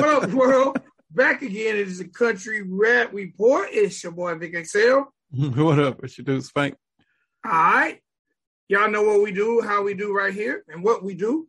what up, world? Back again. It is a country rap report. It's your boy Vic XL. what up? What you do, Spank? All right. Y'all know what we do, how we do right here, and what we do.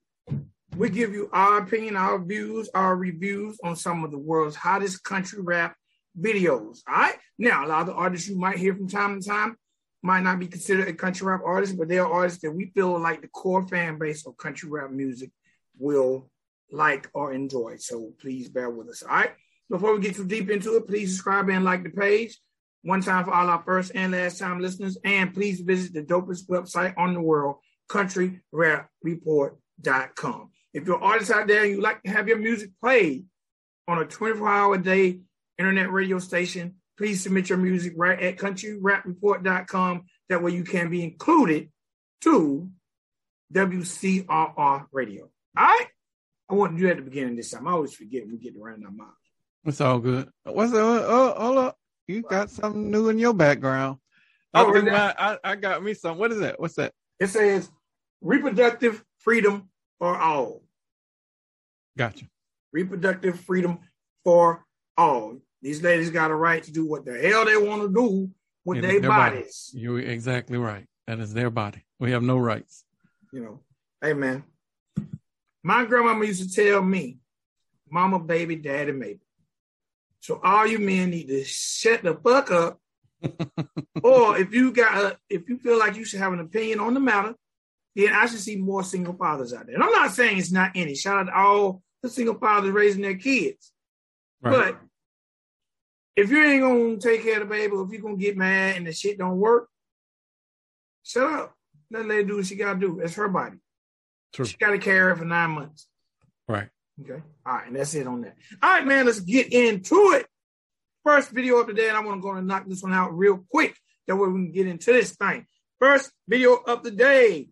We give you our opinion, our views, our reviews on some of the world's hottest country rap videos. All right. Now, a lot of the artists you might hear from time to time might not be considered a country rap artist, but they are artists that we feel like the core fan base of country rap music will like or enjoy. So please bear with us. All right. Before we get too deep into it, please subscribe and like the page. One time for all our first and last time listeners. And please visit the dopest website on the world, countryrapreport.com. If you're an artist out there and you like to have your music played on a 24 hour day internet radio station, please submit your music right at countryrapreport.com. That way you can be included to WCRR radio. All right? I want do at the beginning this time. I always forget we get around our mouth. It's all good. What's that? Oh, oh, hold up. You got something new in your background. I, Oh, my, I, I got me some. What is that? What's that? It says reproductive freedom for all. Gotcha. Reproductive freedom for all. These ladies got a right to do what the hell they want to do with It their their body. bodies. You're exactly right. That is their body. We have no rights. You know, hey man. My grandmama used to tell me, mama, baby, daddy, maybe. So all you men need to shut the fuck up. or if you got a, if you feel like you should have an opinion on the matter, then I should see more single fathers out there. And I'm not saying it's not any. Shout out to all the single fathers raising their kids. Right. But if you ain't gonna take care of the baby, if you're gonna get mad and the shit don't work, shut up. Let lady do what she gotta do. It's her body. True. She gotta carry it for nine months. Right. Okay. All right, and that's it on that. All right, man, let's get into it. First video of the day, and I want to go and knock this one out real quick. That way we can get into this thing. First video of the day.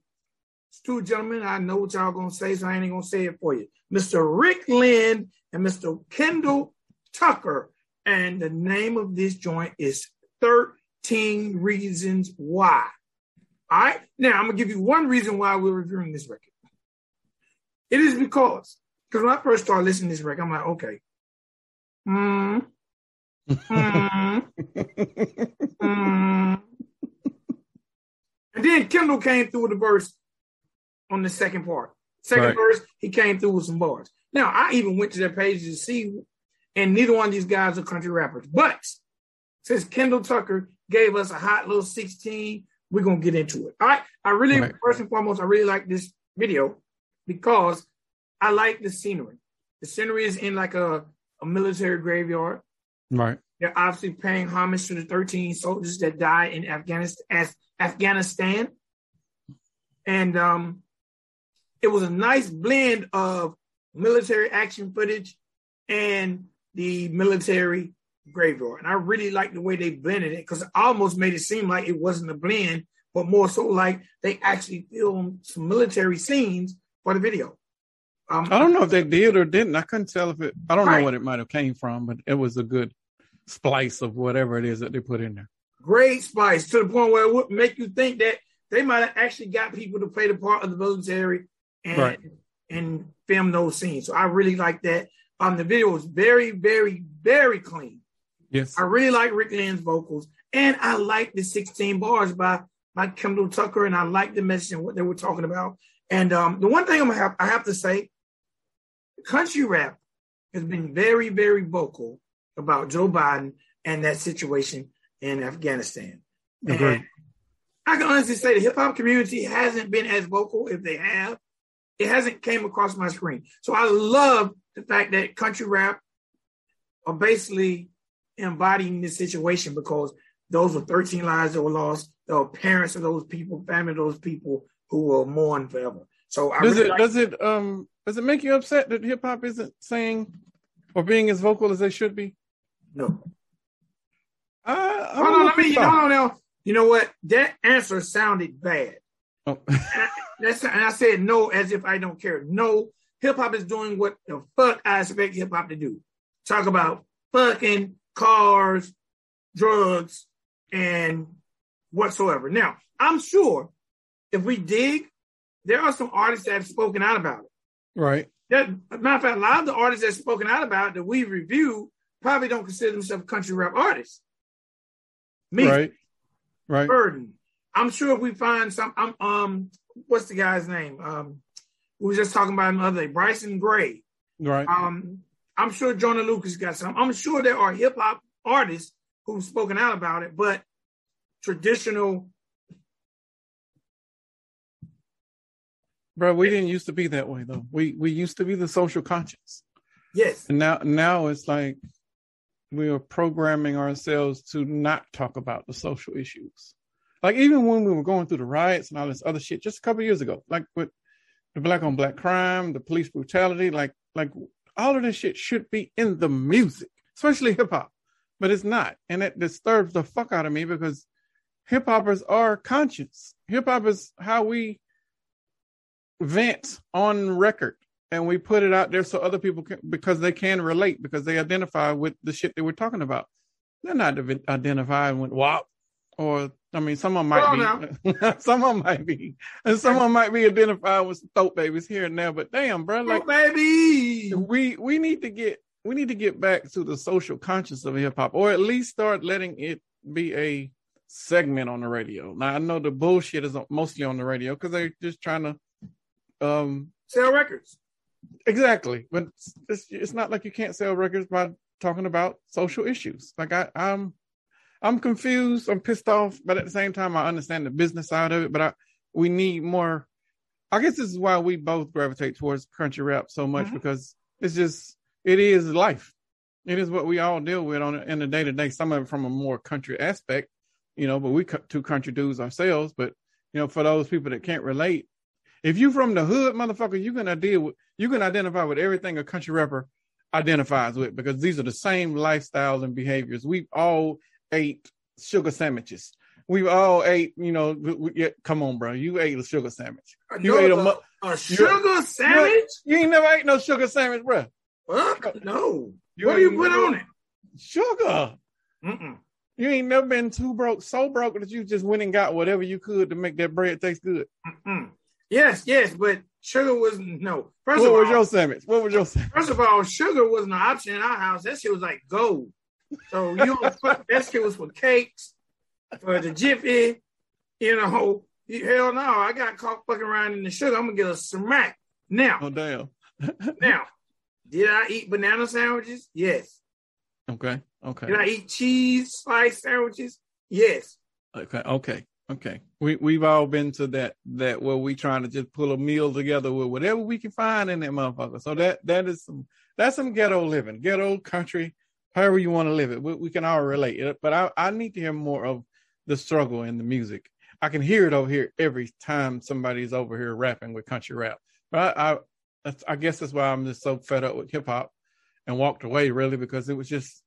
It's two gentlemen. I know what y'all gonna say, so I ain't gonna say it for you. Mr. Rick Lynn and Mr. Kendall Tucker. And the name of this joint is 13 Reasons Why. All right. Now I'm gonna give you one reason why we're reviewing this record. It is because because when I first started listening to this record, I'm like, okay. Mm, mm, mm. And then Kendall came through with a verse on the second part. Second Right. verse, he came through with some bars. Now, I even went to their pages to see, and neither one of these guys are country rappers. But since Kendall Tucker gave us a hot little 16, we're going to get into it. All right. I really, Right. first and foremost, I really like this video because I like the scenery. The scenery is in like a, a military graveyard. Right. They're obviously paying homage to the 13 soldiers that died in Afghanistan. Afghanistan, and um, it was a nice blend of military action footage and the military graveyard. And I really like the way they blended it because it almost made it seem like it wasn't a blend, but more so like they actually filmed some military scenes for the video. Um, I don't know if they did or didn't. I couldn't tell if it. I don't Right. know what it might have came from, but it was a good splice of whatever it is that they put in there. great splice to the point where it would make you think that they might have actually got people to play the part of the military and Right. and film those scenes. So I really like that. Um, the video was very, very, very clean. Yes. I really like Rick Lynn's vocals, and I like the 16 bars by by Kendall Tucker, and I like the message and what they were talking about. And um, the one thing I'm gonna have I have to say, country rap has been very, very vocal about Joe Biden and that situation in Afghanistan. Agreed. And I can honestly say the hip hop community hasn't been as vocal. If they have, it hasn't came across my screen. So I love the fact that country rap are basically embodying this situation because those were 13 lives that were lost. There were parents of those people, family of those people who will mourn forever. So I Does really it like- does it um does it make you upset that hip hop isn't saying or being as vocal as they should be? no. I, I Hold don't on, know let me, if hold so. on. You know what? That answer sounded bad. Oh. And I, that's, and I said no as if I don't care. No, hip hop is doing what the fuck I expect hip hop to do. Talk about fucking cars, drugs, and whatsoever. Now, I'm sure if we dig, there are some artists that have spoken out about it. right. That matter of fact, a lot of the artists that's spoken out about that we review probably don't consider themselves country rap artists. Me, Right. Right. Burden. I'm sure if we find some, I'm um, what's the guy's name? Um, we were just talking about him the other day, Bryson Gray. Right. Um, I'm sure Jonah Lucas got some. I'm sure there are hip hop artists who've spoken out about it, but traditional. Bro, we didn't used to be that way though. We we used to be the social conscience. Yes, And now now it's like we are programming ourselves to not talk about the social issues. Like even when we were going through the riots and all this other shit just a couple years ago, like with the black on black crime, the police brutality, like like all of this shit should be in the music, especially hip hop. But it's not. And it disturbs the fuck out of me because hip hoppers are conscious. Hip hop is how we vent on record and we put it out there so other people can because they can relate because they identify with the shit that we're talking about. They're not identifying with WAP or I mean, someone might be, someone might be, and someone might be identified with throat babies here and there. But damn, bro, like oh, baby, we we need to get we need to get back to the social conscience of hip hop, or at least start letting it be a segment on the radio. Now I know the bullshit is mostly on the radio because they're just trying to um sell records. Exactly, but it's, it's not like you can't sell records by talking about social issues. Like I, I'm, I'm confused. I'm pissed off, but at the same time, I understand the business side of it. But I, we need more. I guess this is why we both gravitate towards country rap so much mm-hmm. because it's just it is life. It is what we all deal with on in the day to day. Some of it from a more country aspect, you know. But we two country dudes ourselves. But you know, for those people that can't relate, if you from the hood, motherfucker, you can deal with you can identify with everything a country rapper identifies with because these are the same lifestyles and behaviors. We've all ate sugar sandwiches. We've all ate, you know. We, we, yeah, come on, bro. You ate a sugar sandwich. You ate a, a, a sugar sandwich. You, you ain't never ate no sugar sandwich, bro. Fuck no. You what do you put on it? Sugar. Mm-mm. You ain't never been too broke, so broke that you just went and got whatever you could to make that bread taste good. Mm-mm. Yes, yes, but sugar was no. First what of was all, your sandwich? What was your sandwich? First of all, sugar wasn't an option in our house. That shit was like gold. So you that shit was for cakes, for the jiffy. You know, hell no, I got caught fucking around in the sugar. I'm gonna get a smack now. Oh damn. now, did I eat banana sandwiches? Yes. Okay. Okay. Did I eat cheese slice sandwiches? Yes. Okay. Okay. Okay. We we've all been to that that where we trying to just pull a meal together with whatever we can find in that motherfucker. So that that is some that's some ghetto living, ghetto country, however you want to live it. We, we can all relate. it, But I I need to hear more of the struggle in the music. I can hear it over here every time somebody's over here rapping with country rap. But I I, I guess that's why I'm just so fed up with hip hop and walked away really because it was just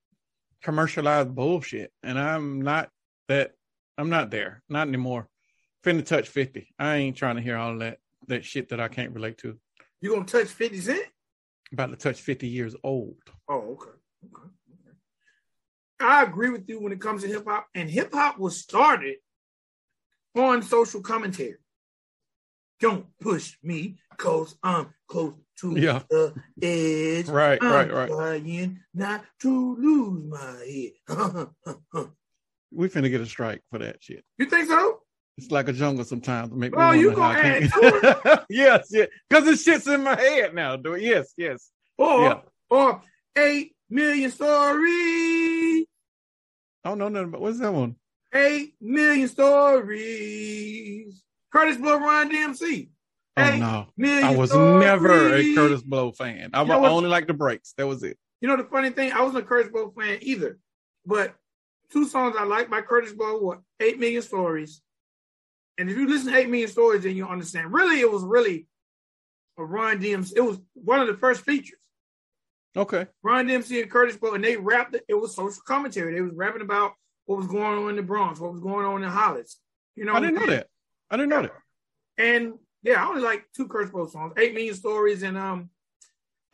commercialized bullshit, and I'm not that I'm not there, not anymore. Finna touch fifty. I ain't trying to hear all that that shit that I can't relate to. You gonna touch fifty cent? About to touch fifty years old. Oh, okay. okay. okay. I agree with you when it comes to hip hop, and hip hop was started on social commentary. Don't push me, cause I'm close to yeah. the edge. Right, I'm right, right. Trying not to lose my head. we finna get a strike for that shit. You think so? It's like a jungle sometimes. Make oh, you gonna add to it? yes, yeah. Because the shit's in my head now. Do it. Yes, yes. Or yeah. or eight million stories. I don't know nothing about what's that one? Eight million stories. Kurtis Blow, Run DMC. Oh no, I was stories. never a Kurtis Blow fan. I you know only like the breaks. That was it. You know the funny thing, I wasn't a Kurtis Blow fan either, but two songs I like by Kurtis Blow were Eight Million Stories. And if you listen to Eight Million Stories, then you'll understand. Really, it was really a Run DMC. It was one of the first features. Okay. Run DMC and Kurtis Blow, and they rapped it. It was social commentary. They was rapping about what was going on in the Bronx, what was going on in Hollis. You know, I didn't know that. I didn't know that. And yeah, I only like two Kurtis Blow songs: Eight Million Stories and um,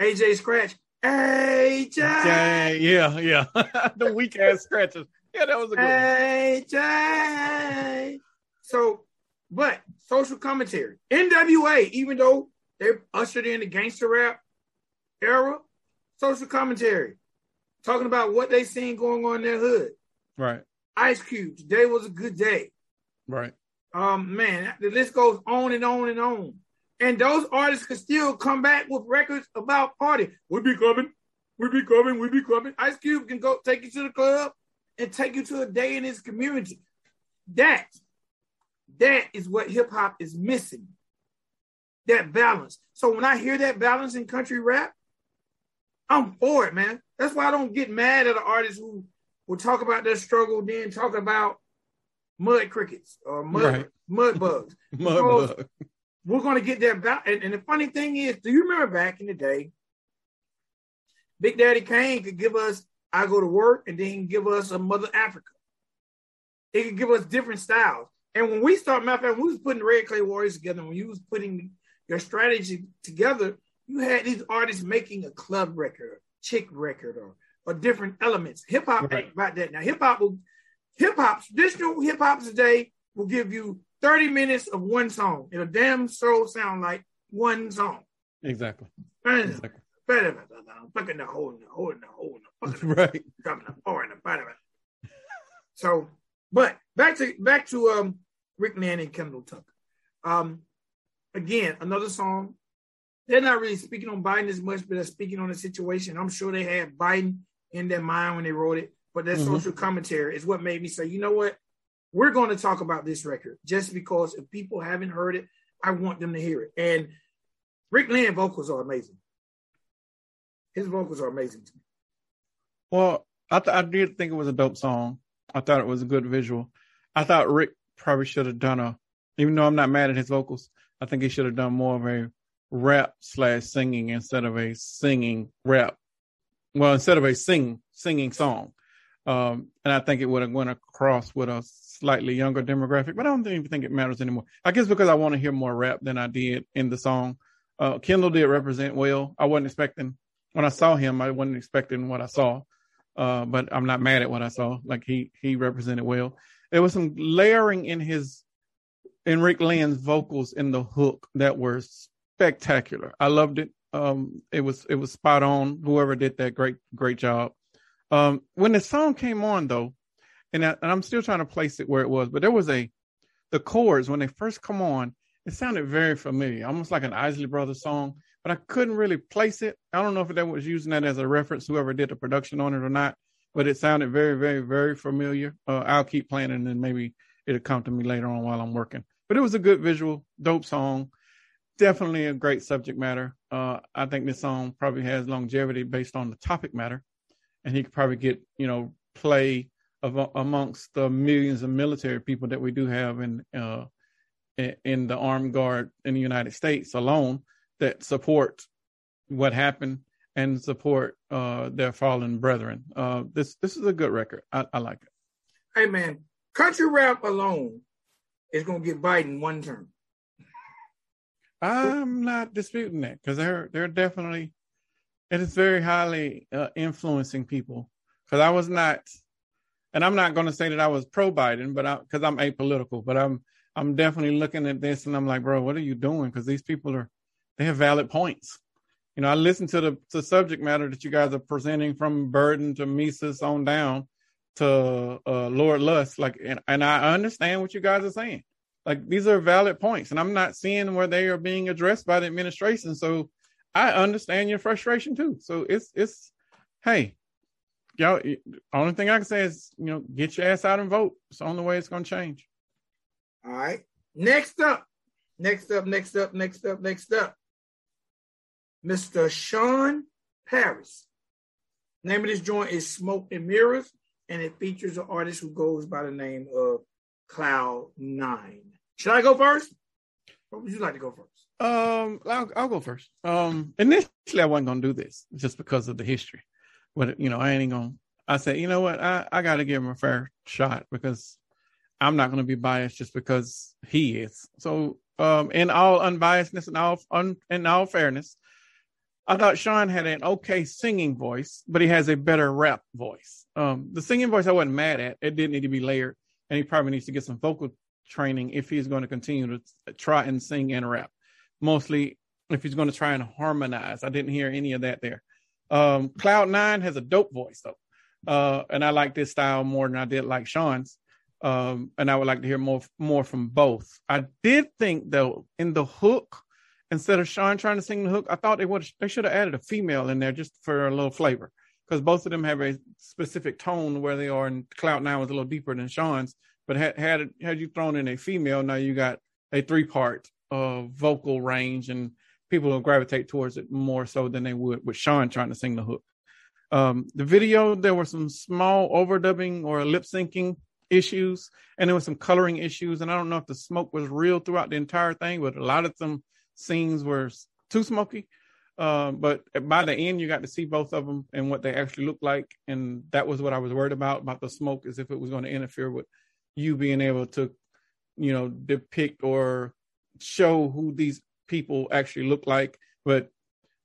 AJ Scratch. AJ. Yeah, yeah. the weak ass scratches. Yeah, that was a good. One. So, but social commentary. NWA, even though they ushered in the gangster rap, era, social commentary, talking about what they seen going on in their hood. Right. Ice Cube, today was a good day. Right. Um, man, the list goes on and on and on. And those artists could still come back with records about party. We be coming, we be coming, we be coming. Ice Cube can go take you to the club and take you to a day in his community. That, that is what hip hop is missing. That balance. So when I hear that balance in country rap, I'm for it, man. That's why I don't get mad at an artist who will talk about their struggle, then talk about mud crickets or mud right. mud bugs. mud bugs. We're gonna get that back. And, and the funny thing is, do you remember back in the day, Big Daddy Kane could give us I go to work and then he can give us a Mother Africa. He could give us different styles. And when we start, matter of fact, when we was putting the Red Clay Warriors together, when you was putting your strategy together, you had these artists making a club record, chick record, or or different elements. Hip hop right. about that. Now hip hop will hip hop, traditional hip hop today will give you 30 minutes of one song. It'll damn so sound like one song. Exactly. exactly. Fucking the hole in the hole in the hole in the fucking right. Dropping the four in the bottom. So, but back to back to um Rick Land and Kendall Tucker. Um, again, another song. They're not really speaking on Biden as much, but they're speaking on the situation. I'm sure they had Biden in their mind when they wrote it, but their mm-hmm. social commentary is what made me say, you know what? We're going to talk about this record just because if people haven't heard it, I want them to hear it. And Rick Land vocals are amazing. His vocals are amazing to me. Well, I, th- I did think it was a dope song. I thought it was a good visual. I thought Rick probably should have done a, even though I'm not mad at his vocals, I think he should have done more of a rap slash singing instead of a singing rap. Well, instead of a sing singing song. Um, and I think it would have went across with a slightly younger demographic, but I don't even think it matters anymore. I guess because I want to hear more rap than I did in the song. Uh, Kendall did represent well. I wasn't expecting when I saw him, I wasn't expecting what I saw. Uh, but I'm not mad at what I saw. Like he he represented well. There was some layering in his in Rick Land's vocals in the hook that were spectacular. I loved it. Um, it was it was spot on. Whoever did that, great great job. Um, when the song came on though, and, I, and I'm still trying to place it where it was, but there was a the chords when they first come on. It sounded very familiar, almost like an Isley Brothers song, but I couldn't really place it. I don't know if that was using that as a reference, whoever did the production on it or not, but it sounded very, very, very familiar. Uh, I'll keep playing and then maybe it'll come to me later on while I'm working. But it was a good visual, dope song. Definitely a great subject matter. Uh, I think this song probably has longevity based on the topic matter, and he could probably get you know play of, amongst the millions of military people that we do have in uh, in the armed guard in the United States alone that support what happened and support uh, their fallen brethren. Uh, this this is a good record. I, I, like it. Hey man, country rap alone is gonna get Biden one term. I'm not disputing that because they're they're definitely it is very highly uh, influencing people. Because I was not, and I'm not going to say that I was pro Biden, but because I'm apolitical, but I'm I'm definitely looking at this and I'm like, bro, what are you doing? Because these people are they have valid points. You know, I listened to the to subject matter that you guys are presenting from Burden to Mises on down to uh, Lord Lust, like, and, and I understand what you guys are saying. Like, these are valid points, and I'm not seeing where they are being addressed by the administration. So, I understand your frustration too. So it's it's, hey, y'all. Only thing I can say is, you know, get your ass out and vote. It's the only way it's going to change. All right. Next up, next up, next up, next up, next up. Mr. Sean Paris. Name of this joint is Smoke and Mirrors, and it features an artist who goes by the name of Cloud Nine. Should I go first? Or would you like to go first? Um, I'll, I'll go first. Um, initially I wasn't gonna do this just because of the history, but you know I ain't gonna. I said, you know what, I I got to give him a fair shot because I'm not gonna be biased just because he is. So, um, in all unbiasedness and all un, in all fairness, I thought Sean had an okay singing voice, but he has a better rap voice. Um, the singing voice I wasn't mad at. It didn't need to be layered, and he probably needs to get some vocal training if he's going to continue to try and sing and rap. Mostly if he's going to try and harmonize. I didn't hear any of that there. Um, Cloud Nine has a dope voice though, uh, and I like this style more than I did like Sean's. Um, and I would like to hear more more from both. I did think though in the hook, instead of Sean trying to sing the hook, I thought they would they should have added a female in there just for a little flavor because both of them have a specific tone where they are. And Cloud Nine was a little deeper than Sean's, but had had had you thrown in a female, now you got a three part uh, vocal range, and people will gravitate towards it more so than they would with Sean trying to sing the hook. Um, the video, there were some small overdubbing or lip syncing issues, and there was some coloring issues. And I don't know if the smoke was real throughout the entire thing, but a lot of some scenes were too smoky. Uh, but by the end, you got to see both of them and what they actually look like, and that was what I was worried about about the smoke, is if it was going to interfere with you being able to, you know, depict or show who these people actually look like. But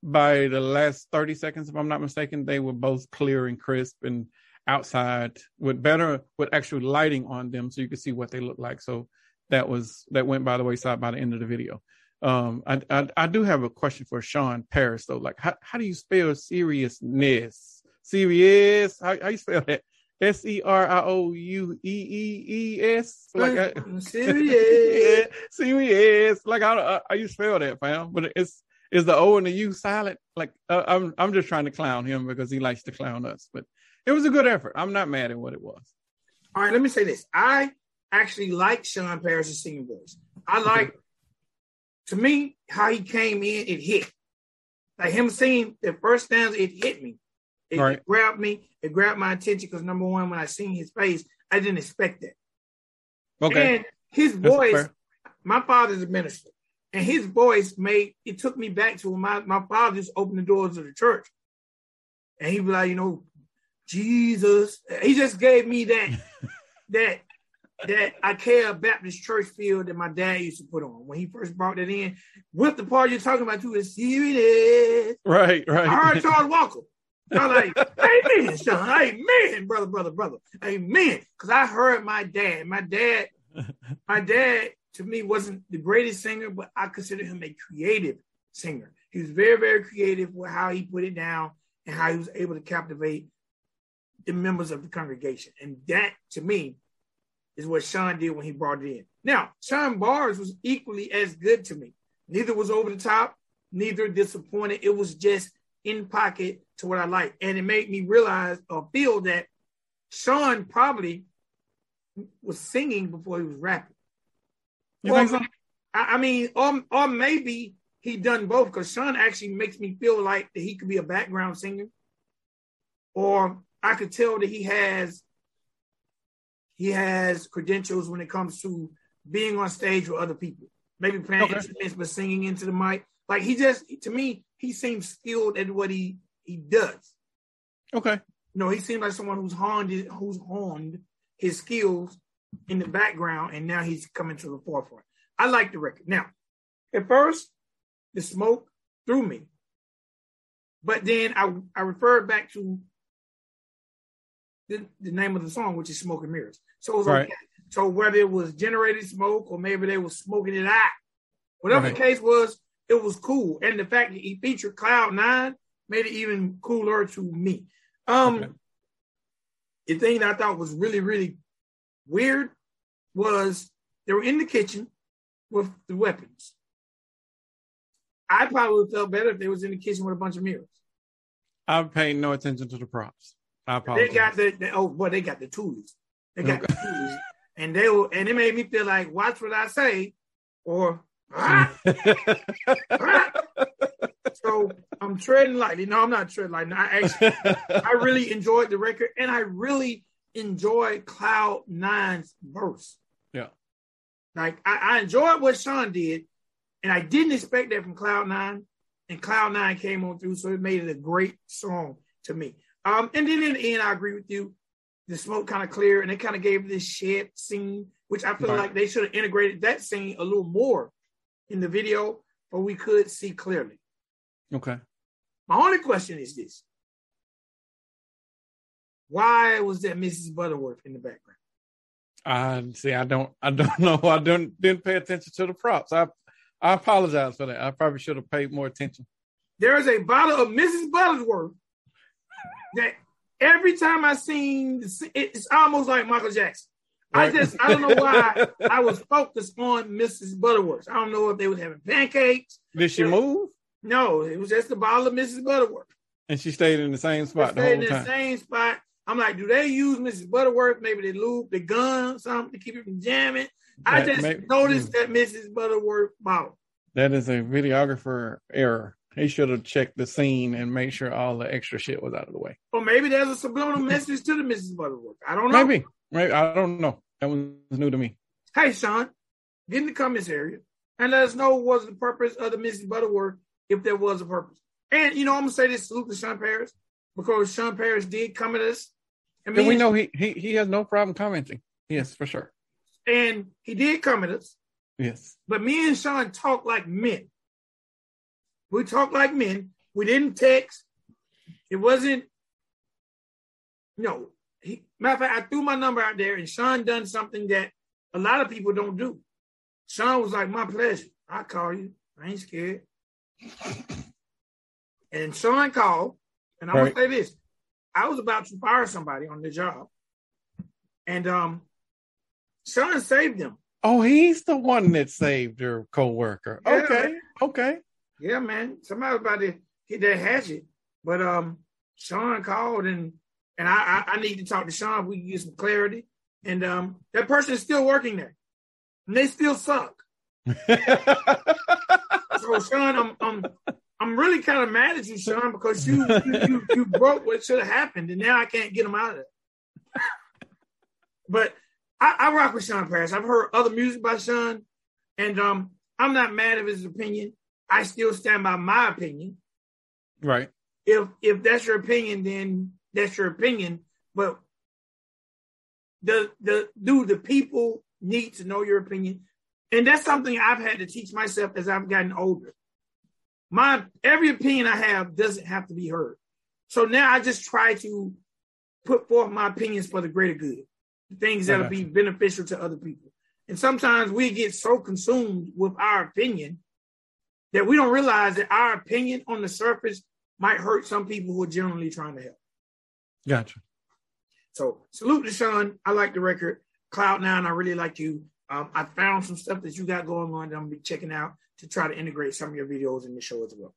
by the last 30 seconds, if I'm not mistaken, they were both clear and crisp and outside with better with actual lighting on them so you could see what they look like. So that was that went by the wayside by the end of the video. Um, I, I, I do have a question for Sean Paris though. Like, how how do you spell seriousness? Serious? How how you spell that? S E R I O U E E E S. Like I, serious, serious. Like how how you spell that, fam? But it's is the O and the U silent? Like uh, I'm I'm just trying to clown him because he likes to clown us. But it was a good effort. I'm not mad at what it was. All right, let me say this. I actually like Sean Paris' singing voice. I like. To me, how he came in, it hit. Like him seeing the first stanza, it hit me. It, right. it grabbed me. It grabbed my attention because number one, when I seen his face, I didn't expect that. Okay. And his voice, my father's a minister, and his voice made it took me back to when my, my father just opened the doors of the church. And he'd be like, you know, Jesus. He just gave me that that that IKEA Baptist Church field that my dad used to put on when he first brought that in. With the part you're talking about too, is serious. Right, right. I heard Charles Walker. I'm like, Amen, son. Amen, brother, brother, brother. Amen. Because I heard my dad. My dad, my dad to me wasn't the greatest singer, but I consider him a creative singer. He was very, very creative with how he put it down and how he was able to captivate the members of the congregation. And that, to me, is what Sean did when he brought it in. Now, Sean Bars was equally as good to me. Neither was over the top, neither disappointed. It was just in pocket to what I like. And it made me realize or feel that Sean probably was singing before he was rapping. You or, so? I, I mean, or, or maybe he done both because Sean actually makes me feel like that he could be a background singer. Or I could tell that he has he has credentials when it comes to being on stage with other people. Maybe playing okay. instruments but singing into the mic. Like he just to me, he seems skilled at what he he does. Okay. You know, he seems like someone who's honed who's honed his skills in the background, and now he's coming to the forefront. I like the record. Now, at first, the smoke threw me, but then I I referred back to the, the name of the song, which is Smoke and Mirrors. So it was right. okay. So whether it was generated smoke or maybe they were smoking it out, whatever right. the case was, it was cool. And the fact that he featured Cloud Nine made it even cooler to me. Um, okay. The thing that I thought was really, really weird was they were in the kitchen with the weapons. I probably felt better if they was in the kitchen with a bunch of mirrors. I'm paying no attention to the props. I apologize. They got the, the oh boy, they got the tools. They got okay. the tools, and they will, and it made me feel like, watch what I say, or ah, ah. so I'm treading lightly. No, I'm not treading lightly. I actually, I really enjoyed the record, and I really enjoyed Cloud Nine's verse. Yeah, like I, I enjoyed what Sean did, and I didn't expect that from Cloud Nine, and Cloud Nine came on through, so it made it a great song to me. Um, and then in the end, I agree with you. The smoke kind of clear, and they kind of gave this shed scene, which I feel right. like they should have integrated that scene a little more in the video, but we could see clearly. Okay. My only question is this: Why was that Mrs. Butterworth in the background? I uh, see. I don't. I don't know. I don't didn't pay attention to the props. I I apologize for that. I probably should have paid more attention. There is a bottle of Mrs. Butterworth that every time I seen, it's almost like Michael Jackson. I just I don't know why I was focused on Mrs. Butterworth. I don't know if they were having pancakes. Did she move? No, it was just the bottle of Mrs. Butterworth. And she stayed in the same spot the whole in time. the same spot. I'm like, do they use Mrs. Butterworth? Maybe they lube the gun, something to keep it from jamming. I just may- noticed hmm. that Mrs. Butterworth bottle. That is a videographer error. He should have checked the scene and made sure all the extra shit was out of the way. Or maybe there's a subliminal message to the Mrs. Butterworth. I don't know. Maybe. Maybe I don't know. That was new to me. Hey, Sean, get in the comments area and let us know what was the purpose of the Mrs. Butterworth, if there was a purpose. And, you know, I'm going to say this salute to Sean Paris because Sean Paris did come at us. And, And we know he, he he has no problem commenting. Yes, for sure. and he did come at us, Yes. but me and Sean talk like men. We talk like men. We didn't text. It wasn't, no. He, matter of fact, I threw my number out there and Sean done something that a lot of people don't do. Sean was like, my pleasure. I call you. I ain't scared. and Sean called, and I'm Right. gonna say this. I was about to fire somebody on the job. And um Sean saved them. Oh, he's the one that saved your coworker. Yeah, okay. Okay. Yeah, man. Somebody about to hit that hatchet. But um Sean called and and I, I I need to talk to Sean. We can get some clarity. And um that person is still working there. And they still suck. So Sean, I'm I'm I'm really kind of mad at you, Sean, because you you you, you broke what should have happened, and now I can't get him out of it. but I, I rock with Sean Paris. I've heard other music by Sean, and um, I'm not mad at his opinion. I still stand by my opinion. right. If if that's your opinion, then that's your opinion. But the the do the people need to know your opinion, and that's something I've had to teach myself as I've gotten older. My every opinion I have doesn't have to be heard. So now I just try to put forth my opinions for the greater good, things that'll be beneficial to other people. And sometimes we get so consumed with our opinion that we don't realize that our opinion on the surface might hurt some people who are genuinely trying to help. Gotcha. So salute to Sean. I like the record. Cloud Nine, I really like you. Um, I found some stuff that you got going on that I'm gonna be checking out to try to integrate some of your videos in the show as well.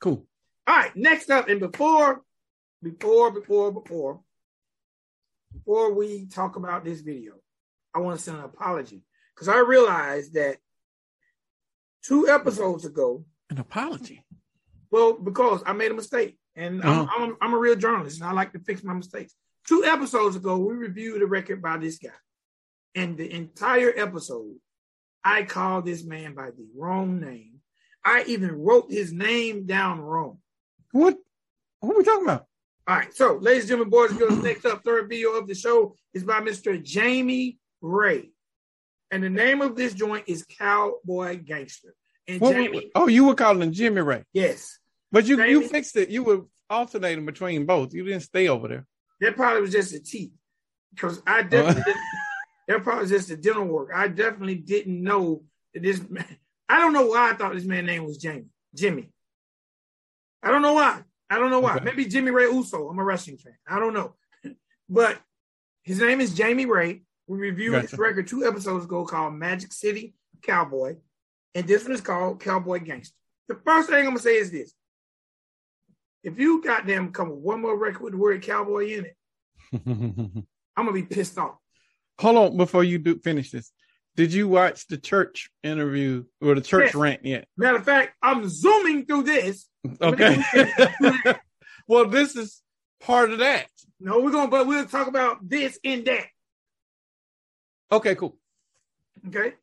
Cool. All right, next up, and before, before, before, before, before we talk about this video, I want to send an apology because I realized that two episodes ago, An apology. well, because I made a mistake, and I'm, oh. I'm, I'm a real journalist, and I like to fix my mistakes. Two episodes ago, we reviewed a record by this guy, and the entire episode, I called this man by the wrong name. I even wrote his name down wrong. What? What are we talking about? All right, so ladies and gentlemen, boys and girls, next up, third video of the show is by Mr. Jamie Ray. And the name of this joint is Cowboy Gangster. And What- Jamie, oh, you were calling him Jimmy Ray, yes, but you you fixed it. You were alternating between both. You didn't stay over there. that probably was just a a T. Because I definitely oh. didn't, that probably was just a dental work. I definitely didn't know that this man, I don't know why I thought this man's name was Jamie. Jimmy. I don't know why. I don't know why. Okay. Maybe Jimmy Ray Uso. I'm a wrestling fan. I don't know. but his name is Jamie Ray. We reviewed his Gotcha. record two episodes ago called Magic City Cowboy. And this one is called Cowboy Gangster. The first thing I'm gonna say is this. If you goddamn come with one more record with the word cowboy in it, I'm gonna be pissed off. Hold on before you do finish this. Did you watch the church interview or the church Yes. rant yet? Matter of fact, I'm zooming through this. Okay. well, this is part of that. No, we're gonna, but we'll talk about this in that. Okay, cool. Okay.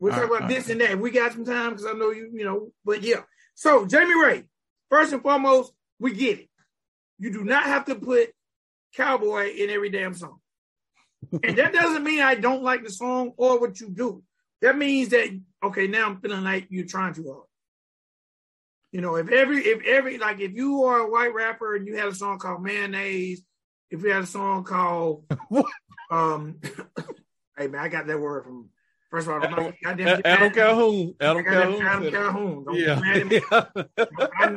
We'll All talk right, about all this and that. We got some time because I know you, you know, but yeah. So Jamie Ray, first and foremost, we get it. You do not have to put cowboy in every damn song. and that doesn't mean I don't like the song or what you do. That means that okay, now I'm feeling like you're trying too hard. You know, if every if every like if you are a white rapper and you had a song called Mayonnaise, if you had a song called What? um hey man, I got that word from First of all, Adam, goddamn Adam, Calhoun. Adam Calhoun. Adam. Calhoun. Don't get mad at me. Yeah.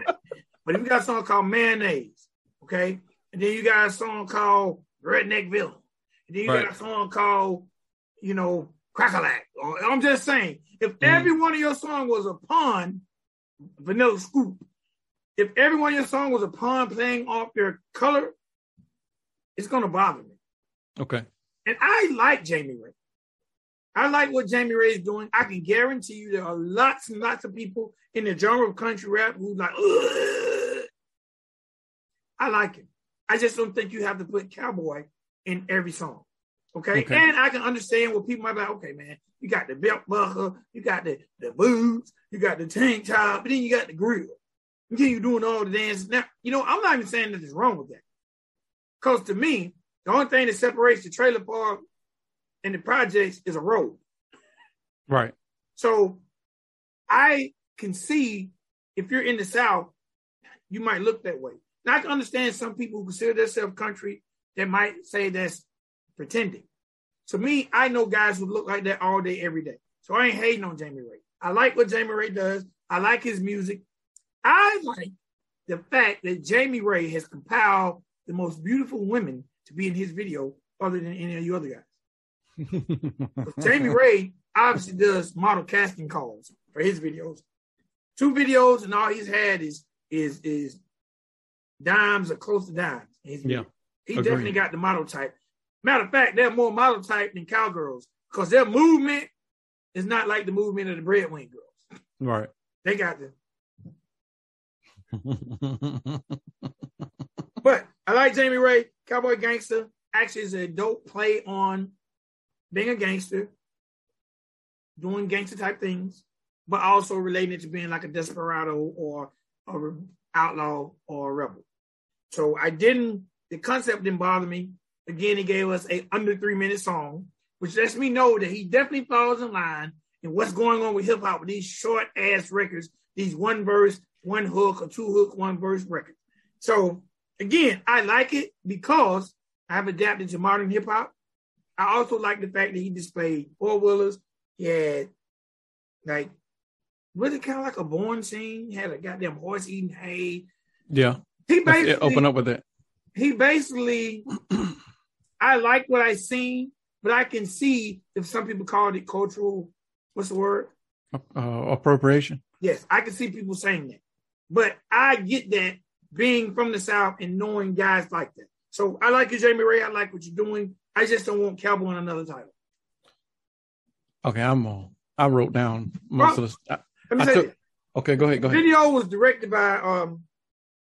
But you got a song called Mayonnaise, okay, and then you got a song called Redneck Villain, and then you Right. got a song called, you know, Crackalack. I'm just saying, if Mhm. every one of your song was a pun, Vanilla Scoop, if every one of your song was a pun playing off their color, it's gonna bother me. okay. And I like Jamie Ray. I like what Jamie Ray is doing. I can guarantee you there are lots and lots of people in the genre of country rap who like, "Ugh." I like him. I just don't think you have to put cowboy in every song. Okay? Okay. And I can understand what people might be like, okay, man, you got the belt buckle, you got the, the boots, you got the tank top, but then you got the grill. And then you're doing all the dances. Now, you know, I'm not even saying that there's wrong with that. Because to me, the only thing that separates the trailer park and the projects is a road. Right. So I can see if you're in the South, you might look that way. Now I can understand some people who consider themselves country that might say that's pretending. To me, I know guys who look like that all day, every day. So I ain't hating on Jamie Ray. I like what Jamie Ray does. I like his music. I like the fact that Jamie Ray has compiled the most beautiful women to be in his video other than any of you other guys. Jamie Ray obviously does model casting calls for his videos. Two videos, and all he's had is is is dimes or close to dimes. his he agreed. definitely got the model type. Matter of fact, they're more model type than cowgirls because their movement is not like the movement of the breadwing girls. Right. They got the. But I like Jamie Ray, Cowboy Gangster. Actually, is a dope play on being a gangster, doing gangster type things, but also relating it to being like a desperado or a outlaw or a rebel. So I didn't. The concept didn't bother me. Again, he gave us a under three minute song, which lets me know that he definitely falls in line in what's going on with hip hop with these short ass records, these one verse, one hook, or two hook, one verse records. So again, I like it because I've adapted to modern hip hop. I also like the fact that he displayed four wheelers. He had like really kind of like a born scene. He had a goddamn horse eating hay. yeah. He basically yeah, open up with that. he basically I like what I seen, but I can see if some people called it cultural. What's the word? Uh, appropriation. Yes, I can see people saying that. But I get that being from the South and knowing guys like that. So I like you, Jamie Ray. I like what you're doing. I just don't want Cowboy in another title. Okay, I'm on. I wrote down most Well, of the. I- Let me I say took-. Okay, go ahead. Go ahead. video was directed by um,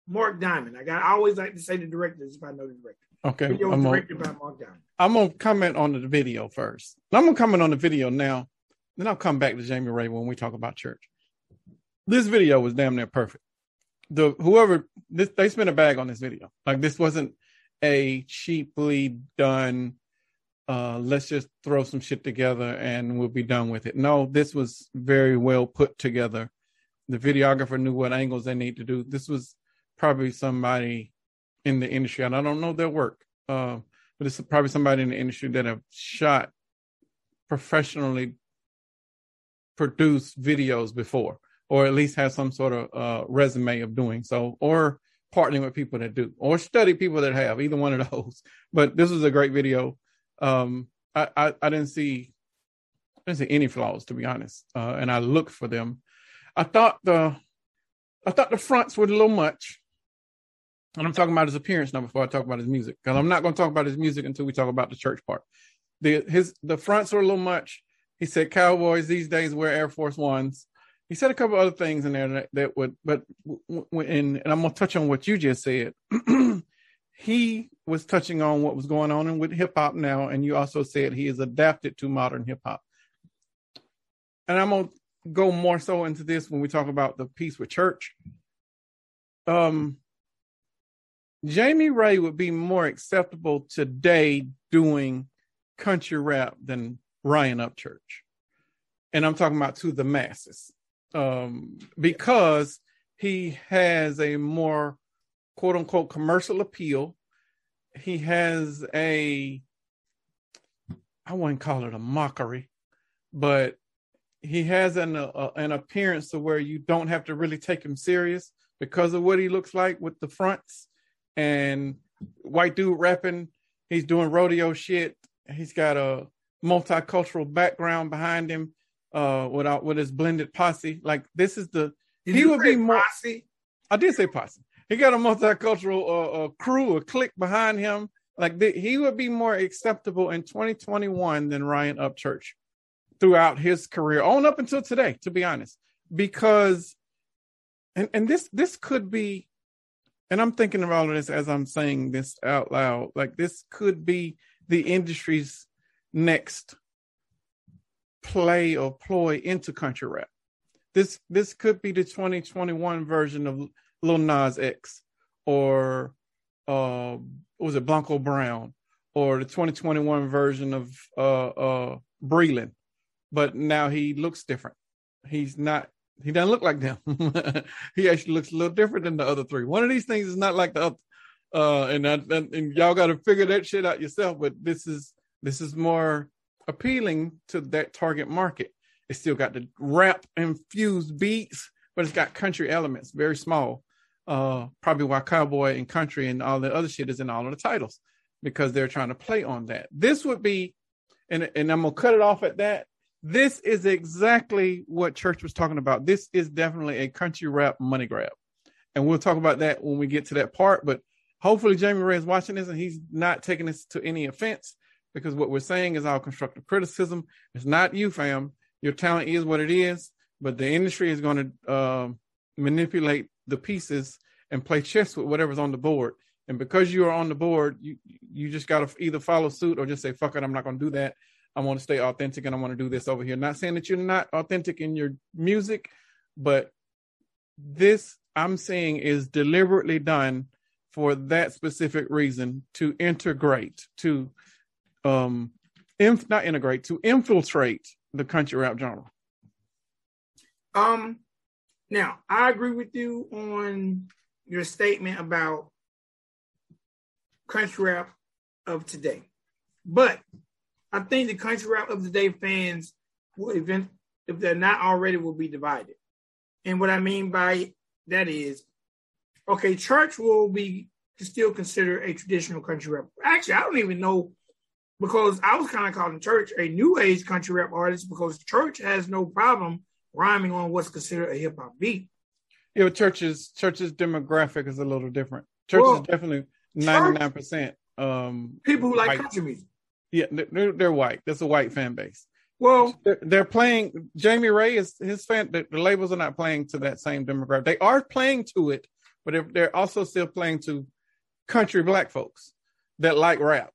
Mark Diamond. I got I always like to say the directors if I know the director. Okay, video I'm on. directed by Mark Diamond. I'm gonna comment on the video first. I'm gonna comment on the video now. Then I'll come back to Jamie Ray when we talk about church. This video was damn near perfect. The whoever this they spent a bag on this video. Like this wasn't a cheaply done. Uh, let's just throw some shit together and we'll be done with it. No, this was very well put together. The videographer knew what angles they need to do. This was probably somebody in the industry, and I don't know their work. Uh, but it's probably somebody in the industry that have shot professionally produced videos before or at least have some sort of uh, resume of doing so or partnering with people that do or study people that have either one of those but this was a great video um i i, I didn't see I didn't see any flaws to be honest uh, and i looked for them i thought the i thought the fronts were a little much and I'm talking about his appearance now before I talk about his music, because I'm not going to talk about his music until we talk about the church part. The his the fronts were a little much. He said cowboys these days wear Air Force Ones. He said a couple other things in there that, that would, but w- w- and, and I'm going to touch on what you just said. he was touching on what was going on with hip hop now, and you also said he is adapted to modern hip hop. And I'm going to go more so into this when we talk about the piece with church. Um, Jamie Ray would be more acceptable today doing country rap than Ryan Upchurch. And I'm talking about to the masses. Um, because he has a more quote unquote commercial appeal. He has a I wouldn't call it a mockery, but he has an uh, an appearance to where you don't have to really take him serious because of what he looks like with the fronts and white dude rapping. He's doing rodeo shit. He's got a multicultural background behind him uh without with his blended posse. Like this is the Did he would be more posse? I did say posse. He got a multicultural uh, uh, crew, a clique behind him. Like the, he would be more acceptable in 2021 than Ryan Upchurch throughout his career, on up until today, to be honest. Because, and and this this could be, and I'm thinking of all of this as I'm saying this out loud. Like this could be the industry's next play or ploy into country rap. This this could be the 2021 version of Lil Nas X or uh was it Blanco Brown or the 2021 version of uh uh Breland. But now he looks different. He's not he doesn't look like them. he actually looks a little different than the other three. One of these things is not like the other. Uh and and, and y'all got to figure that shit out yourself, but this is this is more appealing to that target market. It's still got the rap infused beats, but it's got country elements, very small. Uh, probably why cowboy and country and all the other shit is in all of the titles because they're trying to play on that. This would be, and and I'm gonna cut it off at that. This is exactly what Church was talking about. This is definitely a country rap money grab, and we'll talk about that when we get to that part. But hopefully, Jamie Ray is watching this and he's not taking this to any offense because what we're saying is all constructive criticism. It's not you, fam. Your talent is what it is, but the industry is going to uh, manipulate the pieces and play chess with whatever's on the board. And because you are on the board, you you just got to either follow suit or just say, fuck it, I'm not going to do that. I want to stay authentic and I want to do this over here. Not saying that you're not authentic in your music, but this I'm saying is deliberately done for that specific reason to integrate, to um, inf- not integrate, to infiltrate the country rap genre. Um, now I agree with you on your statement about country rap of today, but I think the country rap of today fans will event if they're not already will be divided. And what I mean by that is, okay, church will be still considered a traditional country rap. Actually, I don't even know because I was kind of calling church a new age country rap artist because church has no problem rhyming on what's considered a hip hop beat. Yeah, but churches churches demographic is a little different. Church Well, is definitely ninety nine percent. Um, People who like white. country music. Yeah, they're, they're white. That's a white fan base. Well, They're, they're playing. Jamie Ray is his fan. The, the labels are not playing to that same demographic. They are playing to it, but they're, they're also still playing to country black folks that like rap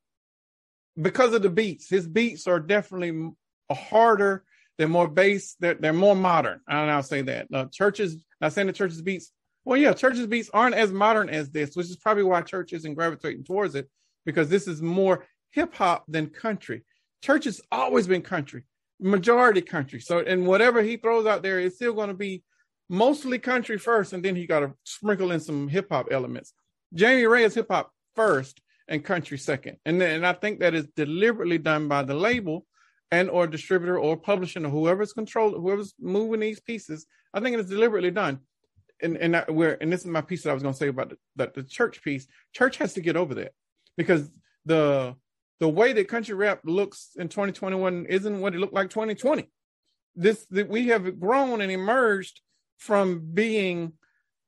because of the beats. His beats are definitely harder. They're more bass. They're they're more modern. And I'll say that. Uh, churches. Not saying the churches beats. Well, yeah, churches beats aren't as modern as this, which is probably why church isn't gravitating towards it because this is more hip hop than country. Church has always been country, majority country. So, and whatever he throws out there is still going to be mostly country first, and then he got to sprinkle in some hip hop elements. Jamie Ray is hip hop first and country second, and then, and I think that is deliberately done by the label and or distributor or publishing or whoever's control whoever's moving these pieces. I think it is deliberately done. And and I, where and this is my piece that I was going to say about the, the the church piece. Church has to get over that because the the way that country rap looks in 2021 isn't what it looked like 2020. This that we have grown and emerged from being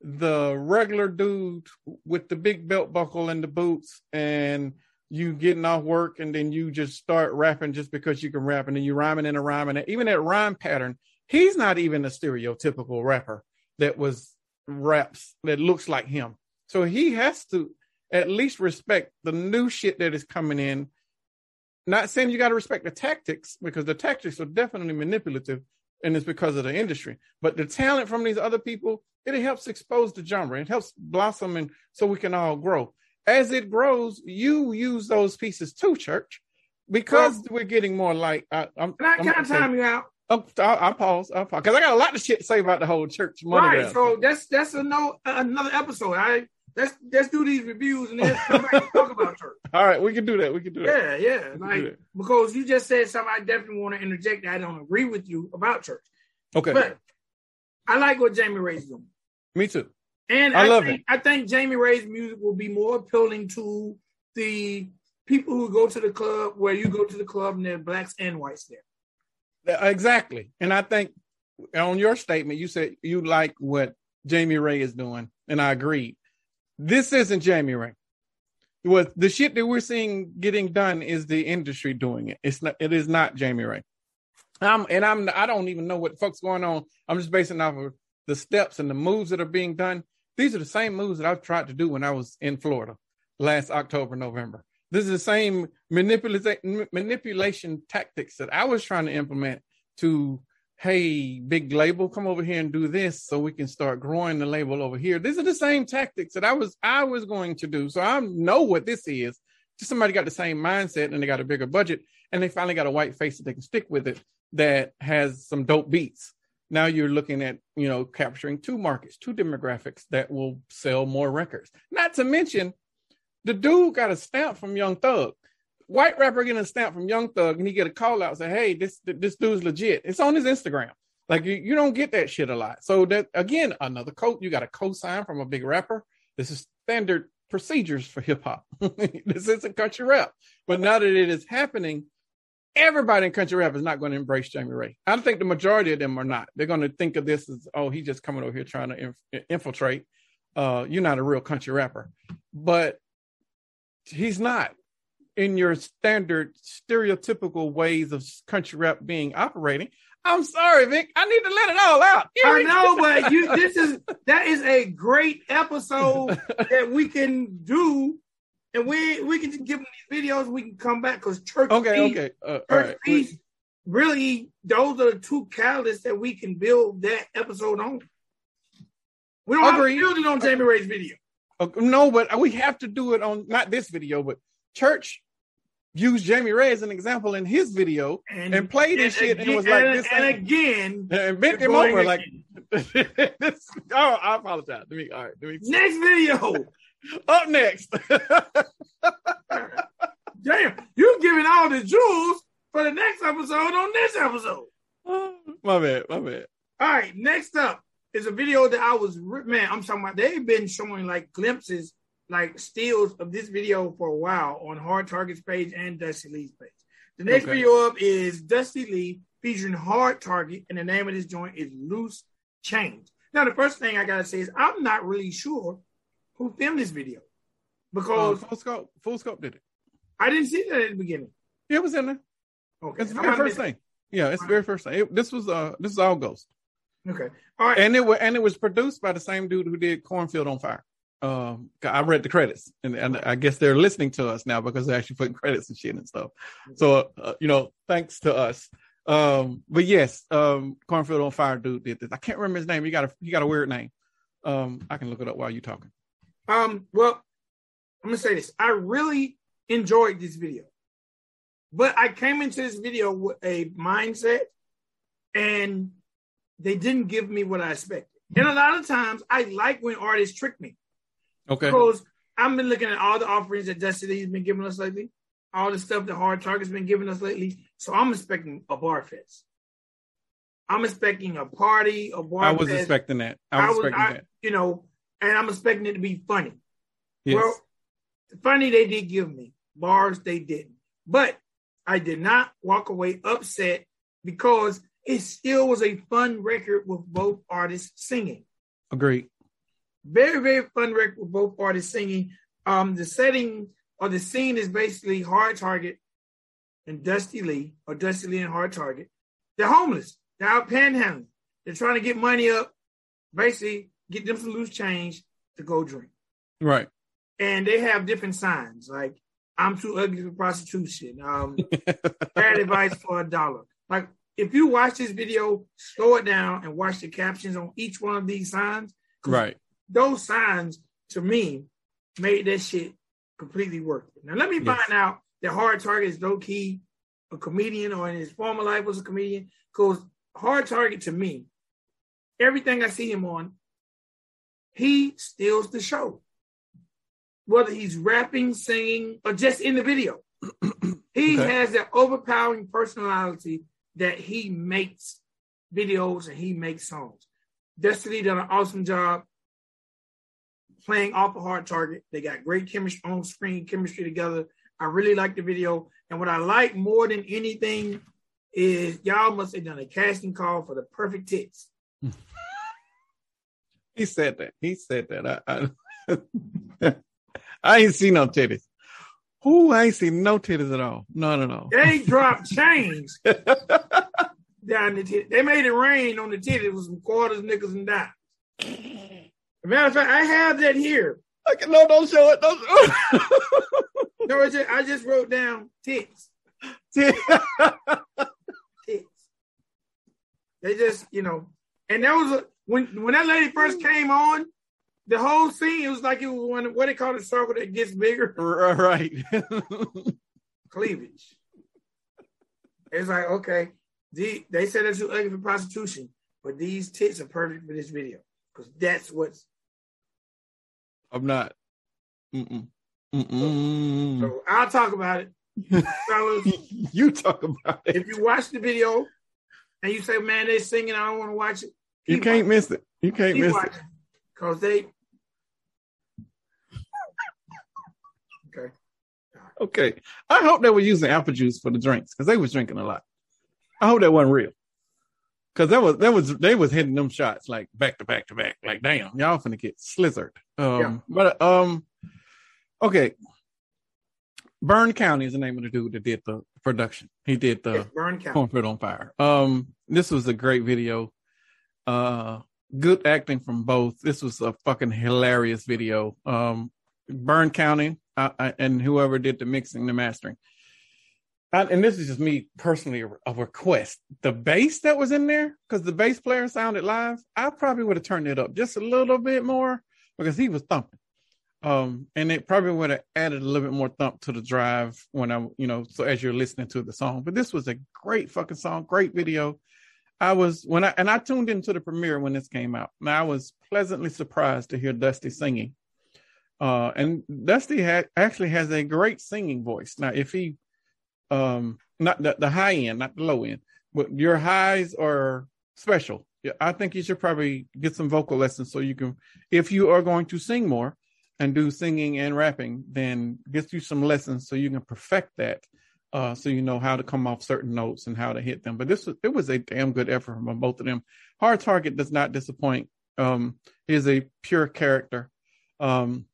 the regular dude with the big belt buckle and the boots and you getting off work and then you just start rapping just because you can rap and then you rhyming in a rhyme and even that rhyme pattern he's not even a stereotypical rapper that was raps that looks like him. So he has to at least respect the new shit that is coming in. Not saying you got to respect the tactics because the tactics are definitely manipulative and it's because of the industry. But the talent from these other people, it helps expose the genre. It helps blossom and so we can all grow. As it grows, you use those pieces too, church, because Well- we're getting more light. I, I'm, can I, can I gonna say- time you out? Oh, I'll, I'll pause. I'll pause because I got a lot of shit to say about the whole church money right. So that's that's a no, another episode. I let's let's do these reviews and then come back and talk about church. All right, we can do that. We can do that. Yeah, yeah. Like because you just said something, I definitely want to interject. I don't agree with you about church, Okay. but I like what Jamie Ray's doing, Me too. and I I, love think, I think Jamie Ray's music will be more appealing to the people who go to the club where you go to the club and there are blacks and whites there. Exactly. And I think on your statement, you said you like what Jamie Ray is doing, and I agreed. This isn't Jamie Ray. What the shit that we're seeing getting done is the industry doing it. It's not. It is not Jamie Ray. I'm and I'm. I don't even know what the fuck's going on. I'm just basing off of the steps and the moves that are being done. These are the same moves that I've tried to do when I was in Florida last October, November. This is the same manipulation manipulation tactics that I was trying to implement to hey, big label, come over here and do this so we can start growing the label over here. These are the same tactics that I was I was going to do. So I know what this is. Just somebody got the same mindset and they got a bigger budget and they finally got a white face that they can stick with it that has some dope beats. Now you're looking at, you know, capturing two markets, two demographics that will sell more records. Not to mention the dude got a stamp from Young Thug. White rapper getting a stamp from Young Thug, and he get a call out and say, "Hey, this this dude's legit." It's on his Instagram. Like you, you don't get that shit a lot. So that again, another coat you got a co-sign from a big rapper. This is standard procedures for hip hop. this isn't country rap. But now that it is happening, everybody in country rap is not going to embrace Jamie Ray. I think the majority of them are not. They're going to think of this as, oh, he's just coming over here trying to inf- infiltrate. Uh, you're not a real country rapper, but he's not in your standard stereotypical ways of country rap being operating. I'm sorry, Vic. I need to let it all out. You I know, but you this is that is a great episode that we can do, and we we can just give them these videos. We can come back because church okay, peace, okay, uh, church right. peace, really those are the two catalysts that we can build that episode on. We don't Agreed. have to build it on Jamie Ray's video. Uh, no, but we have to do it on not this video, but church used Jamie Ray as an example in his video And, and played this shit and again, it was like and, this and ain't- again, and bent him over like again. this. Oh, I apologize. Let me all right. Let me next video. up next. Damn, you giving all the jewels for the next episode on this episode. my bad, my bad. All right, next up is a video that I was man. I'm talking about. They've been showing like glimpses, like stills of this video for a while on Hard Target's page and Dusty Leigh's page. The next Okay. video up is Dusty Leigh featuring Hard Target, and the name of this joint is Loose Change. Now, the first thing I gotta say is I'm not really sure who filmed this video Uh, because full scope, full scope did it. I didn't see that at the beginning. It was in there. Okay, It's the very first thing. Yeah, it's the very first thing. It- this was uh, this is all Ghost, Okay, all right. and it was and it was produced by the same dude who did Cornfield on Fire. Um, I read the credits, and, and I guess they're listening to us now because they're actually putting credits and shit and stuff. So, uh, you know, thanks to us. Um, but yes, um, Cornfield on Fire dude did this. I can't remember his name. He got a he got a weird name. Um, I can look it up while you're talking. Um, well, I'm gonna say this. I really enjoyed this video, but I came into this video with a mindset, and they didn't give me what I expected. And a lot of times, I like when artists trick me Okay. because I've been looking at all the offerings that Dusty Leigh's been giving us lately, all the stuff that Hard Target's been giving us lately. So I'm expecting a bar fest. I'm expecting a party, a bar I was fest. expecting that. I was expecting I- that. you know, and I'm expecting it to be funny. Yes. Well, funny they did give me bars they didn't, but I did not walk away upset because it still was a fun record with both artists singing. Agreed. Very very fun record with both artists singing. Um, the setting or the scene is basically Hard Target and Dusty Leigh or Dusty Leigh and Hard Target. They're homeless. They're out panhandling. They're trying to get money up, basically get them some loose change to go drink Right. and they have different signs like I'm too ugly for prostitution. Um, bad advice for a dollar. Like if you watch this video, slow it down and watch the captions on each one of these signs. right. Those signs to me made that shit completely worth it. Now let me Yes. find out that Hard Target is low key a comedian or in his former life was a comedian. Because Hard Target to me, everything I see him on, he steals the show. whether he's rapping, singing, or just in the video. he Okay. has that overpowering personality that he makes videos and he makes songs. Destiny done an awesome job playing off a hard target. They got great chemistry on screen chemistry together. I really like the video. And what I like more than anything is y'all must have done a casting call for the perfect tits. He said that. He said that. I, I, I ain't seen no titties. Who I ain't seen no titties at all. None at all. They dropped chains down the titty. They made it rain on the titty with some quarters, nickels, and dimes. Matter of fact, I have that here. Okay, no, don't show it. Don't show it. No, just, I just wrote down tits. Tits. They just, you know, and that was a, when when that lady first mm. came on, the whole scene it was like it was one what they call the circle that gets bigger, uh, right. cleavage. It's like okay, the, they said it's too ugly for prostitution, but these tits are perfect for this video because that's what's. I'm not. Mm-mm. Mm-mm. So I'll talk about it, fellas. you talk about it. if you watch the video and you say, "Man, they're singing," I don't want to watch it. You can't miss it. You can't Keep miss it. because they. Okay. Okay. I hope they were using apple juice for the drinks because they was drinking a lot. I hope that wasn't real. Cause that was that was they was hitting them shots like back to back to back. Like damn, y'all finna get slithered. Um Yeah. but um okay. Burn County is the name of the dude that did the production. He did the Yes, Burn County. Cornfield on Fire. Um, this was a great video. Uh, good acting from both. This was a fucking hilarious video. Um, Burn County uh, uh, and whoever did the mixing, the mastering. And, this is just me personally a, request. The bass that was in there, because the bass player sounded live, I probably would have turned it up just a little bit more because he was thumping. Um, and it probably would have added a little bit more thump to the drive when I, you know, so as you're listening to the song. But this was a great fucking song, great video. I was when I and I tuned into the premiere when this came out. And I was pleasantly surprised to hear Dusty singing. Uh, and Dusty had actually has a great singing voice. Now, if he, um, not the, the high end, not the low end, but your highs are special. I think you should probably get some vocal lessons so you can, if you are going to sing more, and do singing and rapping, then get you some lessons so you can perfect that. Uh, so you know how to come off certain notes and how to hit them. But this was it was a damn good effort from both of them. Hard Target does not disappoint. Um, is a pure character. Um,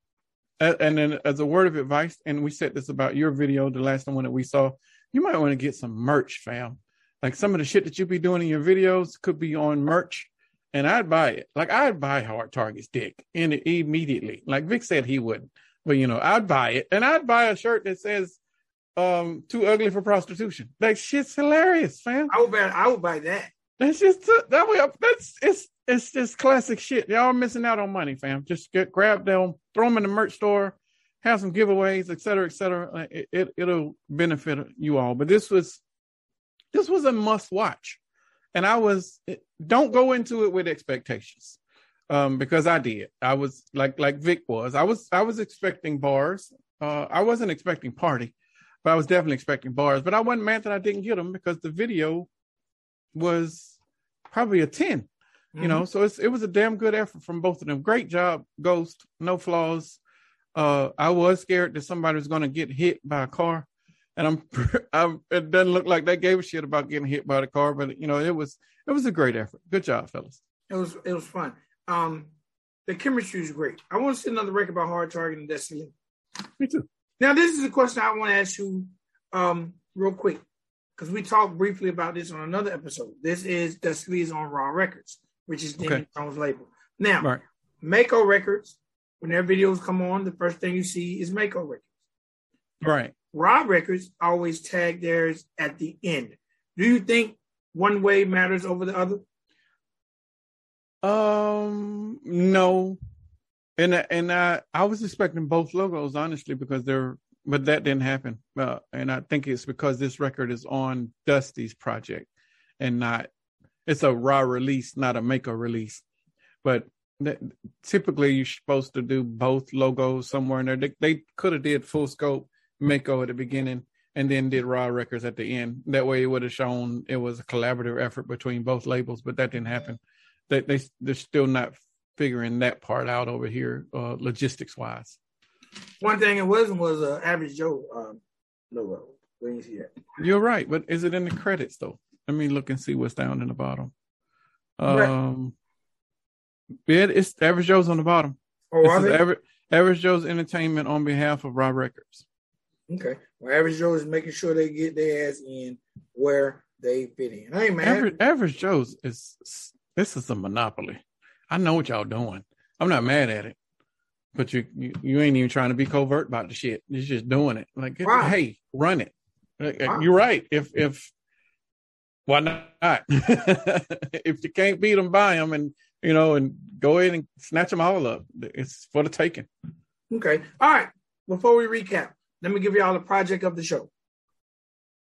and then as a word of advice, and we said this about your video, the last one that we saw, you might want to get some merch, fam. Like some of the shit that you be doing in your videos could be on merch and I'd buy it. Like I'd buy Hard Target's dick in immediately. Like Vic said he wouldn't, but you know, I'd buy it, and I'd buy a shirt that says um "Too ugly for prostitution." Like shit's hilarious, fam. I would buy. I would buy that. That's just that way. That's it's it's just classic shit. Y'all missing out on money, fam. Just get grab them, throw them in the merch store, have some giveaways, et cetera, et cetera. It, it it'll benefit you all. But this was this was a must watch and I was don't go into it with expectations. Um, because I did. I was like like Vic was. I was I was expecting bars. Uh I wasn't expecting party, but I was definitely expecting bars. But I wasn't mad that I didn't get them because the video was probably a 10. You know, so it's it was a damn good effort from both of them. Great job, Ghost, no flaws. Uh I was scared that somebody was gonna get hit by a car and I'm, I'm it doesn't look like they gave a shit about getting hit by the car, but you know it was it was a great effort. Good job, fellas. It was it was fun. Um, the chemistry is great. I want to see another record about Hard Target and Destiny. Me too. Now this is a question I want to ask you, um, real quick, because we talked briefly about this on another episode. This is Destiny is on Raw Records, which is Jimmy Okay. Jones' label. Now, Right. Mako Records, when their videos come on, the first thing you see is Mako Records. Right. Raw Records always tag theirs at the end. Do you think one way matters over the other? Um, no, and and I I was expecting both logos honestly because they're but that didn't happen. Uh, and I think it's because this record is on Dusty's project and not it's a raw release, not a Mako release. But that typically you're supposed to do both logos somewhere in there. They, they could have did full scope Mako at the beginning and then did Raw Records at the end. That way, it would have shown it was a collaborative effort between both labels, but that didn't happen. They they they're still not figuring that part out over here, uh, logistics wise. One thing it wasn't was uh, Average Joe um, logo. We didn't see that. You're right, but is it in the credits though? Let me look and see what's down in the bottom. Um, yeah, it's Average Joe's on the bottom. Oh, This is they? Average, Average Joe's Entertainment on behalf of Raw Records. Okay. Well, Average Joe is making sure they get their ass in where they fit in. Hey, man. Average, Average Joe's is this is a monopoly. I know what y'all doing. I'm not mad at it, but you you, you ain't even trying to be covert about the shit. You're just doing it. Like, Right. hey, run it. Right. You're right. If if why not? if you can't beat them, buy them, and you know, and go ahead and snatch them all up. It's for the taking. Okay. All right. Before we recap, let me give y'all the project of the show.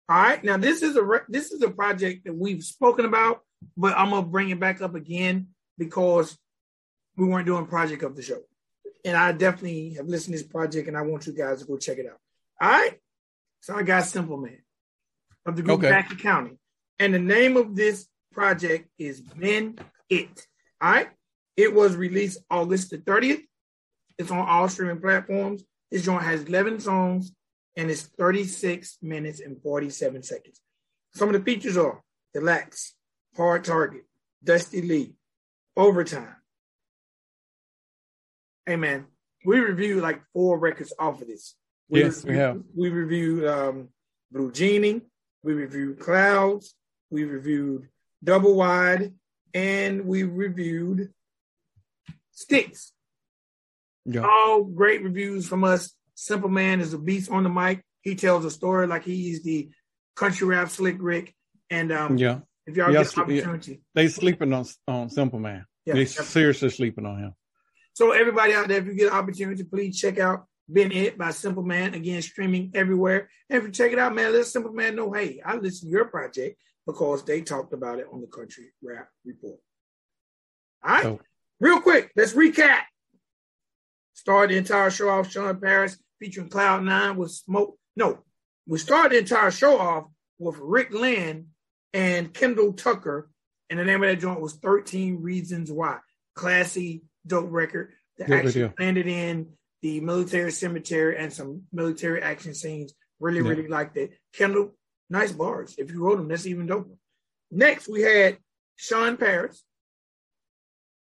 All right. Now this is a re- this is a project that we've spoken about, but I'm gonna bring it back up again because we weren't doing project of the show, and I definitely have listened to this project, and I want you guys to go check it out. All right. So I got Simple Man of the group Okay. Back County, and the name of this project is Been It. All right. It was released August the 30th. It's on all streaming platforms. This joint has 11 songs and it's 36 minutes and 47 seconds. Some of the features are Relax, Hard Target, Dusty Leigh, Overtime. Hey man, we reviewed like four records off of this. We Yes, we reviewed- have. We reviewed um, Blue Genie, we reviewed Clouds, we reviewed Double Wide, and we reviewed Sticks Yeah. all great reviews from us. Simple Man is a beast on the mic. He tells a story like he's the country rap slick Rick. And um, Yeah. if y'all Yes, get the yeah. opportunity, They sleeping on on Simple Man. yeah. they yeah. seriously sleeping on him. So everybody out there, if you get an opportunity, please check out Been It by Simple Man. Again, streaming everywhere. And if you check it out, man, let Simple Man know, hey, I listened to your project because they talked about it on the Country Rap Report. All right. So- Real quick, let's recap. Started the entire show off Sean Paris featuring Cloud Nine with Smoke. No, we started the entire show off with Rick Lynn and Kendall Tucker. And the name of that joint was 13 Reasons Why. Classy, dope record that Good actually video. landed in the military cemetery and some military action scenes. Really, Yeah. really liked it. Kendall, nice bars. If you wrote them, that's even doper. Next, we had Sean Paris.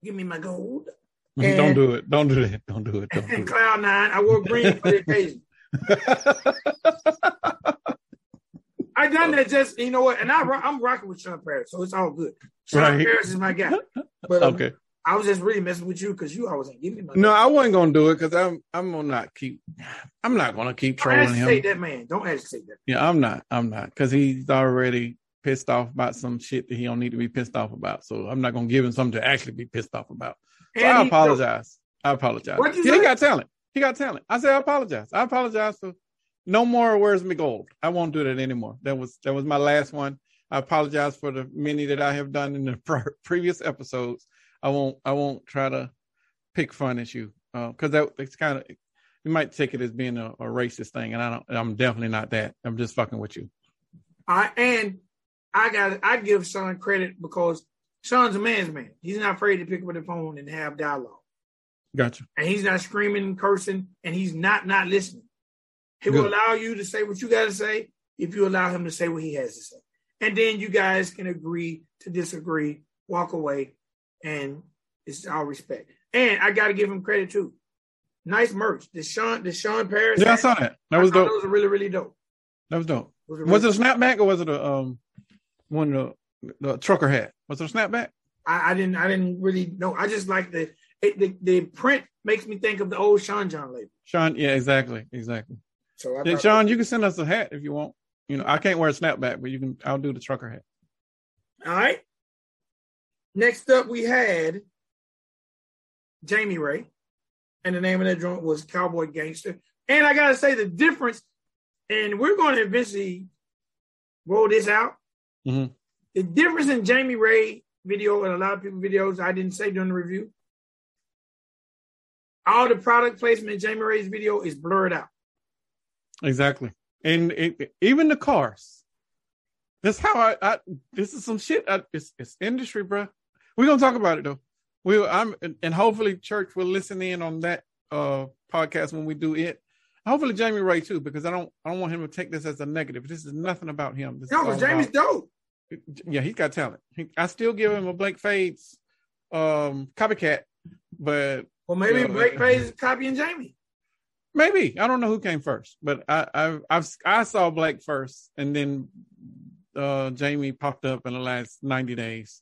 Give me my gold. And- don't do it. Don't do that. Don't do it. Don't do And it. Cloud Nine. I wore green for the occasion. I done that just you know what, and I I'm rocking with Sean Paris, so it's all good. Sean Right. Paris is my guy. But um, okay. I was just really messing with you because you always ain't giving me my. No, I wasn't gonna do it because I'm I'm gonna not keep. I'm not gonna keep don't trolling agitate him. that man. Don't agitate that. Yeah, I'm not. I'm not because he's already pissed off about some shit that he don't need to be pissed off about. So I'm not gonna give him something to actually be pissed off about. So I apologize. I apologize. You Yeah, he got talent. He got talent. I say I apologize. I apologize for no more. Where's me gold? I won't do that anymore. That was that was my last one. I apologize for the many that I have done in the pre- previous episodes. I won't. I won't try to pick fun at you uh, because that it's kind of you might take it as being a, a racist thing, and I don't. I'm definitely not that. I'm just fucking with you. I and I got I give Sean credit because Sean's a man's man. He's not afraid to pick up the phone and have dialogue. Gotcha. and he's not screaming and cursing and he's not not listening. He will allow you to say what you got to say if you allow him to say what he has to say. And then you guys can agree to disagree, walk away, and it's all respect. And I got to give him credit too. Nice merch. The Sean, the Sean Paris. Yeah, I saw that. That was dope. Those are really, really dope. That was dope. Those are Was it a snapback or was it a um one of the, the trucker hat? Was it a snapback? I, I didn't, I didn't really know. I just like the, it, the the print makes me think of the old Sean John label. Sean, yeah, exactly, exactly. So I Yeah, Sean, you can send us a hat if you want. You know, I can't wear a snapback, but you can. I'll do the trucker hat. All right. Next up, we had Jamie Ray, and the name of that joint was Cowboy Gangster. And I gotta say the difference, and we're going to eventually roll this out. Mhm. The difference in Jamie Ray video and a lot of people videos I didn't say during the review. all the product placement in Jamie Ray's video is blurred out. Exactly. And it, even the cars. That's how I, I this is some shit. I, it's, it's industry, bro. We're gonna talk about it though. We I'm and hopefully church will listen in on that uh podcast when we do it. Hopefully Jamie Ray too, because I don't I don't want him to take this as a negative. This is nothing about him. This no, Jamie's about, dope. Yeah, he's got talent. He, I still give him a Blake Fades um copycat, but well maybe uh, Blake Fades is copying Jamie. Maybe I don't know who came first, but I I I've, I saw Blake first, and then uh, Jamie popped up in the last ninety days.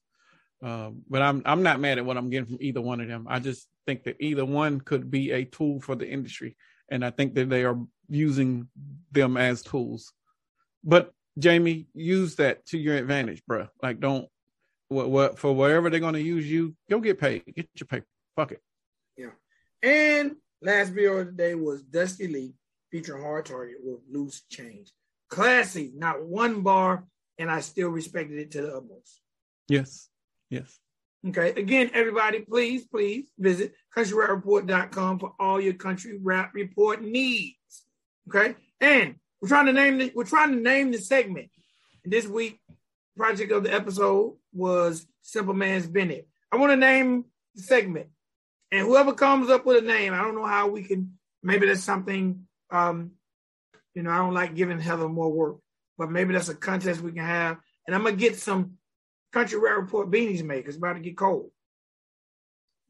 Uh, but I'm I'm not mad at what I'm getting from either one of them. I just think that either one could be a tool for the industry, and I think that they are using them as tools. But Jamie, use that to your advantage, bro. Like, don't what, what for wherever they're going to use you, go get paid, get your pay. Fuck it. Yeah, and Last video of the day was Dusty Leigh featuring Hard Target with Loose Change. Classy, not one bar, and I still respected it to the utmost. Yes. Yes. Okay. Again, everybody, please, please visit countryrap.report.com for all your country rap report needs. Okay. And we're trying to name the, we're trying to name the segment. And this week, project of the episode was Simple Man's Bennett. I want to name the segment and whoever comes up with a name, I don't know how we can. Maybe that's something. Um, you know, I don't like giving Heather more work, but maybe that's a contest we can have. And I'm gonna get some country rap report beanies made because it's about to get cold.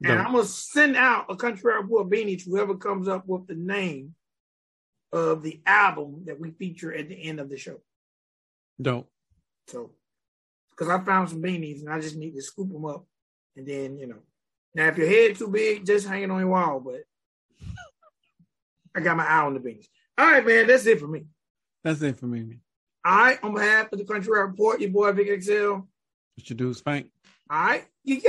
And no. I'm gonna send out a country rap report beanie to whoever comes up with the name of the album that we feature at the end of the show. Don't. So, because I found some beanies and I just need to scoop them up, and then you know now, if your head too big, just hang it on your wall. But I got my eye on the beans. All right, man. That's it for me. That's it for me. All right. On behalf of the Country Report, your boy Vic Excel. What you do, Spank? All right. Yeah.